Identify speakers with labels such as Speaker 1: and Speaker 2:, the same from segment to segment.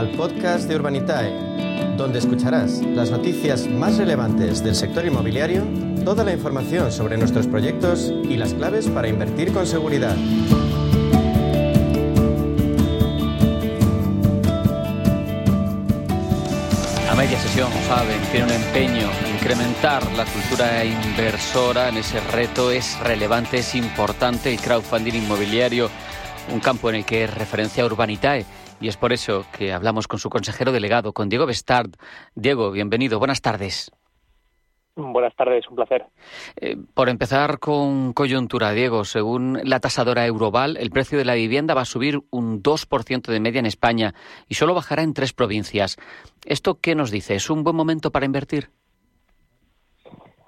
Speaker 1: al podcast de Urbanitae, donde escucharás las noticias más relevantes del sector inmobiliario, toda la información sobre nuestros proyectos y las claves para invertir con seguridad.
Speaker 2: A media sesión, saben, tiene un empeño. Incrementar la cultura inversora en ese reto es relevante, es importante. El crowdfunding inmobiliario, un campo en el que es referencia Urbanitae. Y es por eso que hablamos con su consejero delegado, con Diego Bestard. Diego, bienvenido, buenas tardes.
Speaker 3: Buenas tardes, un placer.
Speaker 2: Eh, por empezar con coyuntura, Diego, según la tasadora Euroval, el precio de la vivienda va a subir un 2% de media en España y solo bajará en tres provincias. ¿Esto qué nos dice? ¿Es un buen momento para invertir?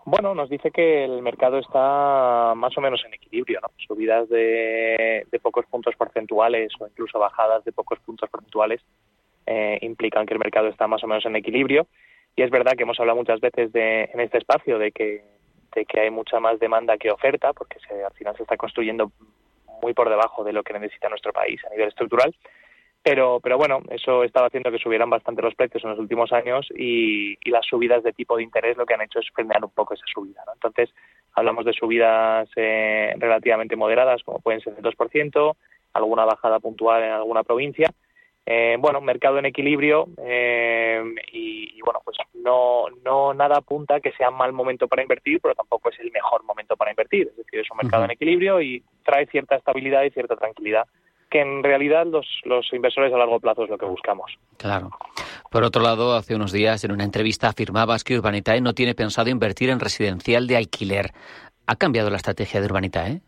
Speaker 3: Bueno, nos dice que el mercado está más o menos en equilibrio, ¿no? Subidas de, de pocos puntos porcentuales o incluso bajadas de pocos puntos porcentuales eh, implican que el mercado está más o menos en equilibrio. Y es verdad que hemos hablado muchas veces de, en este espacio de que, de que hay mucha más demanda que oferta, porque se, al final se está construyendo muy por debajo de lo que necesita nuestro país a nivel estructural. Pero, pero bueno, eso estaba haciendo que subieran bastante los precios en los últimos años y, y, las subidas de tipo de interés lo que han hecho es frenar un poco esa subida. ¿no? Entonces, hablamos de subidas eh, relativamente moderadas, como pueden ser el 2%, alguna bajada puntual en alguna provincia. Eh, bueno, mercado en equilibrio eh, y, y, bueno, pues no, no nada apunta que sea mal momento para invertir, pero tampoco es el mejor momento para invertir. Es decir, es un mercado uh -huh. en equilibrio y trae cierta estabilidad y cierta tranquilidad que en realidad los, los, inversores a largo plazo es lo que buscamos.
Speaker 2: Claro. Por otro lado, hace unos días en una entrevista afirmabas que Urbanitae no tiene pensado invertir en residencial de alquiler. ¿Ha cambiado la estrategia de Urbanitae?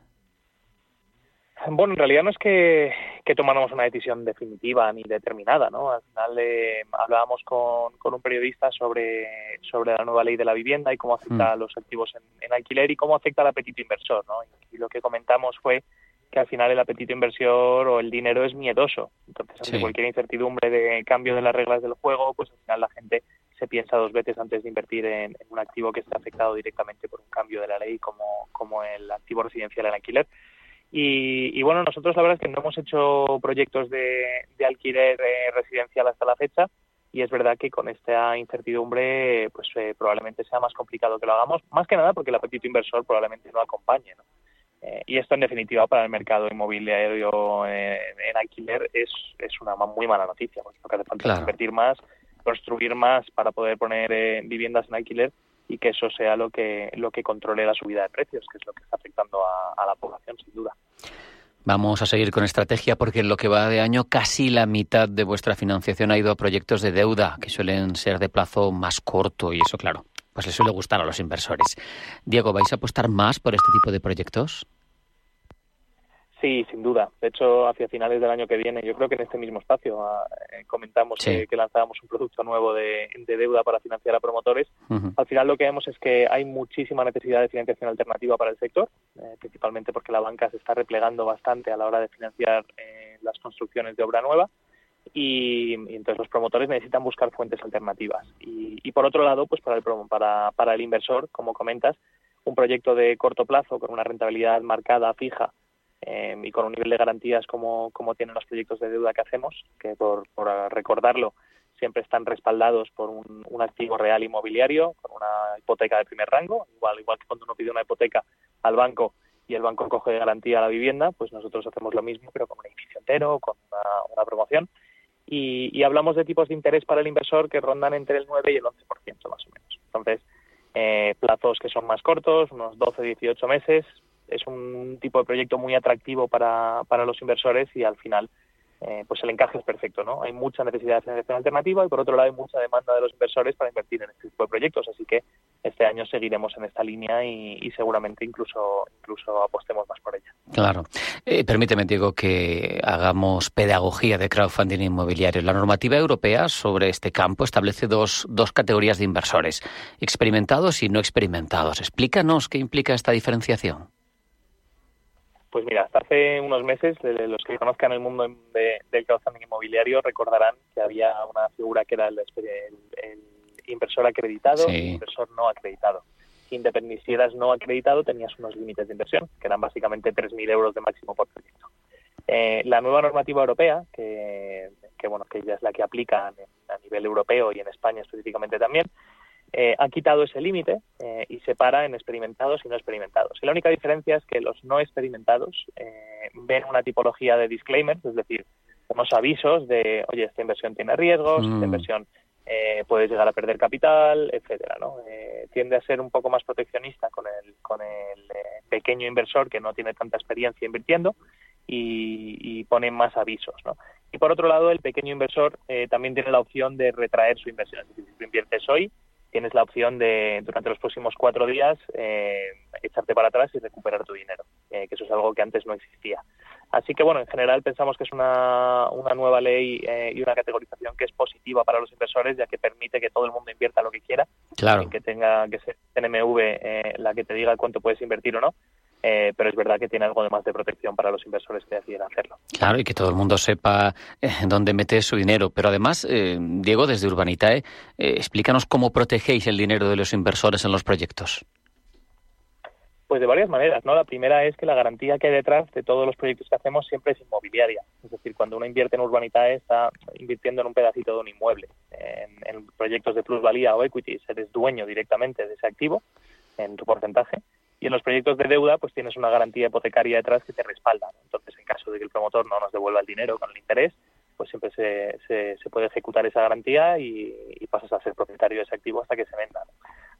Speaker 3: Bueno, en realidad no es que, que tomáramos una decisión definitiva ni determinada, ¿no? Al final eh, hablábamos con, con, un periodista sobre, sobre la nueva ley de la vivienda y cómo afecta mm. a los activos en, en, alquiler y cómo afecta al apetito inversor, ¿no? Y, y lo que comentamos fue que al final el apetito inversor o el dinero es miedoso. Entonces, ante sí. cualquier incertidumbre de cambio de las reglas del juego, pues al final la gente se piensa dos veces antes de invertir en, en un activo que esté afectado directamente por un cambio de la ley como, como el activo residencial en alquiler. Y, y, bueno, nosotros la verdad es que no hemos hecho proyectos de, de alquiler eh, residencial hasta la fecha y es verdad que con esta incertidumbre pues eh, probablemente sea más complicado que lo hagamos, más que nada porque el apetito inversor probablemente no acompañe. ¿no? Eh, y esto en definitiva para el mercado inmobiliario en, en alquiler es, es una muy mala noticia, porque lo que hace falta claro. es invertir más, construir más para poder poner eh, viviendas en alquiler y que eso sea lo que lo que controle la subida de precios, que es lo que está afectando a, a la población sin duda.
Speaker 2: Vamos a seguir con estrategia porque en lo que va de año casi la mitad de vuestra financiación ha ido a proyectos de deuda que suelen ser de plazo más corto y eso claro, pues les suele gustar a los inversores. Diego, ¿vais a apostar más por este tipo de proyectos?
Speaker 3: Sí, sin duda. De hecho, hacia finales del año que viene, yo creo que en este mismo espacio eh, comentamos sí. que, que, lanzábamos un producto nuevo de, de, deuda para financiar a promotores. Uh -huh. Al final lo que vemos es que hay muchísima necesidad de financiación alternativa para el sector, eh, principalmente porque la banca se está replegando bastante a la hora de financiar eh, las construcciones de obra nueva. Y, y, entonces los promotores necesitan buscar fuentes alternativas. Y, y por otro lado, pues para el, para, para el inversor, como comentas, un proyecto de corto plazo con una rentabilidad marcada, fija, eh, y con un nivel de garantías como, como tienen los proyectos de deuda que hacemos, que por, por recordarlo siempre están respaldados por un, un, activo real inmobiliario, con una hipoteca de primer rango, igual, igual que cuando uno pide una hipoteca al banco y el banco coge de garantía la vivienda, pues nosotros hacemos lo mismo, pero con un edificio entero, con una, promoción. Y, y, hablamos de tipos de interés para el inversor que rondan entre el 9 y el 11% más o menos. Entonces, eh, plazos que son más cortos, unos 12-18 meses, es un tipo de proyecto muy atractivo para, para los inversores y al final eh, pues el encaje es perfecto, ¿no? Hay mucha necesidad de financiación alternativa y por otro lado hay mucha demanda de los inversores para invertir en este tipo de proyectos, así que este año seguiremos en esta línea y, seguramente incluso incluso apostemos más por ella.
Speaker 2: Claro. Eh, permíteme, Diego, que hagamos pedagogía de crowdfunding inmobiliario. La normativa europea sobre este campo establece dos, dos categorías de inversores, experimentados y no experimentados. Explícanos qué implica esta diferenciación.
Speaker 3: Pues mira, hasta hace unos meses, los que conozcan el mundo de, del crowdfunding inmobiliario recordarán que había una figura que era el, el, el inversor acreditado sí. y el inversor no acreditado. Si independicieras no acreditado, tenías unos límites de inversión, que eran básicamente 3.000 euros de máximo por proyecto. Eh, la nueva normativa europea, que, que bueno que ella es la que aplica a nivel europeo y en España específicamente también, eh, ha quitado ese límite eh, y separa en experimentados y no experimentados. Y la única diferencia es que los no experimentados eh, ven una tipología de disclaimers, es decir, unos avisos de, oye, esta inversión tiene riesgos, esta mm. inversión eh, puedes llegar a perder capital, etcétera, ¿no? Eh, tiende a ser un poco más proteccionista con el, con el eh, pequeño inversor que no tiene tanta experiencia invirtiendo y, y pone más avisos, ¿no? Y por otro lado, el pequeño inversor eh, también tiene la opción de retraer su inversión. Es decir, si tú inviertes hoy, tienes la opción de, durante los próximos cuatro días, eh, echarte para atrás y recuperar tu dinero, eh, que eso es algo que antes no existía. Así que, bueno, en general pensamos que es una, una nueva ley eh, y una categorización que es positiva para los inversores, ya que permite que todo el mundo invierta lo que quiera,
Speaker 2: claro.
Speaker 3: que tenga que ser NMV la que te diga cuánto puedes invertir o no. Eh, pero es verdad que tiene algo de más de protección para los inversores que deciden hacerlo.
Speaker 2: Claro, y que todo el mundo sepa eh, dónde mete su dinero. Pero además, eh, Diego, desde Urbanitae, explícanos cómo protegéis el dinero de los inversores en los proyectos.
Speaker 3: Pues de varias maneras, ¿no? La primera es que la garantía que hay detrás de todos los proyectos que hacemos siempre es inmobiliaria. Es decir, cuando uno invierte en Urbanitae está invirtiendo en un pedacito de un inmueble. En, en proyectos de plusvalía o equity, eres dueño directamente de ese activo en tu porcentaje y en los proyectos de deuda, pues tienes una garantía hipotecaria detrás que te respalda. Entonces, en caso de que el promotor no nos devuelva el dinero con el interés, pues siempre se, se, puede ejecutar esa garantía y, pasas a ser propietario de ese activo hasta que se venda.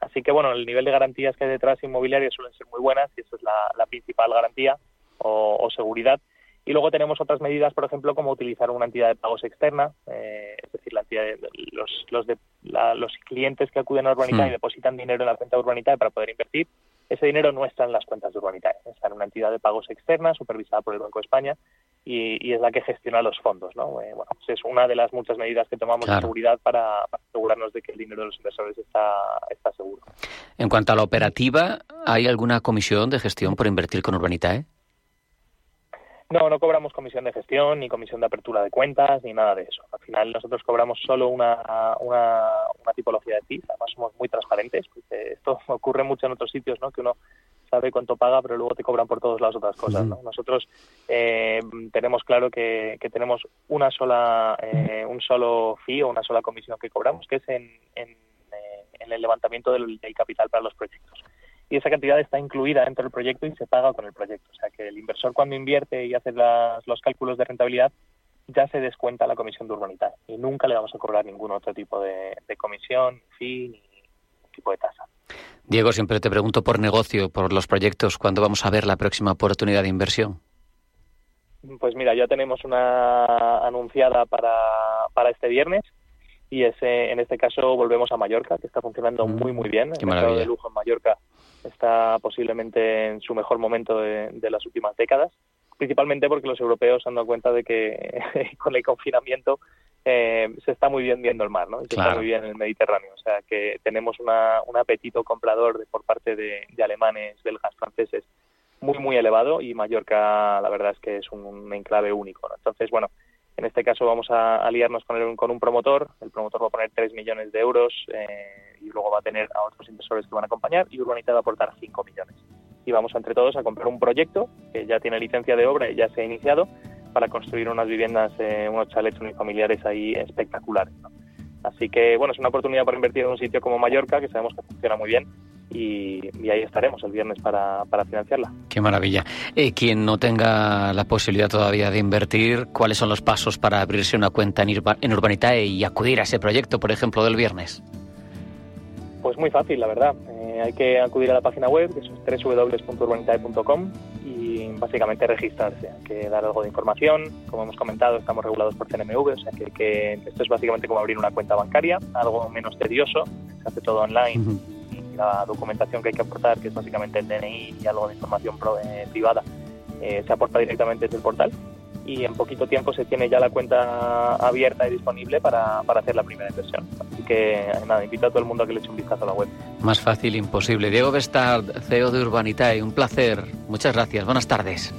Speaker 3: Así que, bueno, el nivel de garantías que hay detrás inmobiliarias suelen ser muy buenas y eso es la, principal garantía o, seguridad. Y luego tenemos otras medidas, por ejemplo, como utilizar una entidad de pagos externa, eh, es decir, la entidad de, los, los, de, los clientes que acuden a Urbanita y hmm. depositan dinero en la cuenta de Urbanita para poder invertir, ese dinero no está en las cuentas de Urbanitae, está en una entidad de pagos externa supervisada por el Banco de España y, es la que gestiona los fondos. ¿no? Eh, bueno, pues es una de las muchas medidas que tomamos de seguridad para, asegurarnos de que el dinero de los inversores está, está seguro.
Speaker 2: En cuanto a la operativa, ¿hay alguna comisión de gestión por invertir con Urbanitae?
Speaker 3: No, no cobramos comisión de gestión, ni comisión de apertura de cuentas, ni nada de eso. Al final nosotros cobramos solo una, una, tipología de fees, además somos muy transparentes, porque esto ocurre mucho en otros sitios, ¿no? Que uno sabe cuánto paga, pero luego te cobran por todas las otras cosas, ¿no? Nosotros eh, tenemos claro que, que tenemos una sola, eh, un solo fee o una sola comisión que cobramos, que es en, en, eh, en el levantamiento del capital para los proyectos y esa cantidad está incluida dentro del proyecto y se paga con el proyecto. O sea que el inversor cuando invierte y hace los cálculos de rentabilidad ya se descuenta la comisión de urbanidad y nunca le vamos a cobrar ningún otro tipo de, comisión, fin ni tipo de tasa.
Speaker 2: Diego, siempre te pregunto por negocio, por los proyectos, ¿cuándo vamos a ver la próxima oportunidad de inversión?
Speaker 3: Pues mira, ya tenemos una anunciada para, para este viernes y ese, en este caso volvemos a Mallorca, que está funcionando mm, muy, muy bien.
Speaker 2: el mercado
Speaker 3: de lujo en Mallorca está posiblemente en su mejor momento de, las últimas décadas, principalmente porque los europeos se han dado cuenta de que con el confinamiento eh, se está muy bien viendo el mar, ¿no? se está muy bien el Mediterráneo. O sea que tenemos una, un apetito comprador de, por parte de, alemanes, belgas, franceses muy, muy elevado y Mallorca la verdad es que es un, enclave único. Entonces, bueno, en este caso vamos a aliarnos con, con un promotor. El promotor va a poner 3 millones de euros eh, y luego va a tener a otros inversores que van a acompañar y Urbanita va a aportar 5 millones. Y vamos entre todos a comprar un proyecto que ya tiene licencia de obra y ya se ha iniciado para construir unas viviendas, eh, unos chalets unifamiliares ahí espectaculares. Así que, bueno, es una oportunidad para invertir en un sitio como Mallorca, que sabemos que funciona muy bien y, ahí estaremos el viernes para, financiarla.
Speaker 2: Qué maravilla. Eh, quien no tenga la posibilidad todavía de invertir, ¿cuáles son los pasos para abrirse una cuenta en, en Urbanitae y acudir a ese proyecto, por ejemplo, del viernes?
Speaker 3: Pues muy fácil, la verdad. Eh, hay que acudir a la página web, que es www.urbanitae.com y básicamente registrarse. Hay que dar algo de información. Como hemos comentado, estamos regulados por CNMV, o sea que, esto es básicamente como abrir una cuenta bancaria, algo menos tedioso, se hace todo online la documentación que hay que aportar, que es básicamente el DNI y algo de información eh, privada, eh, se aporta directamente desde el portal y en poquito tiempo se tiene ya la cuenta abierta y disponible para, para hacer la primera inversión. Así que nada, invito a todo el mundo a que le eche un vistazo a la web.
Speaker 2: Más fácil imposible. Diego Bestard, CEO de Urbanitae, un placer. Muchas gracias. Buenas tardes.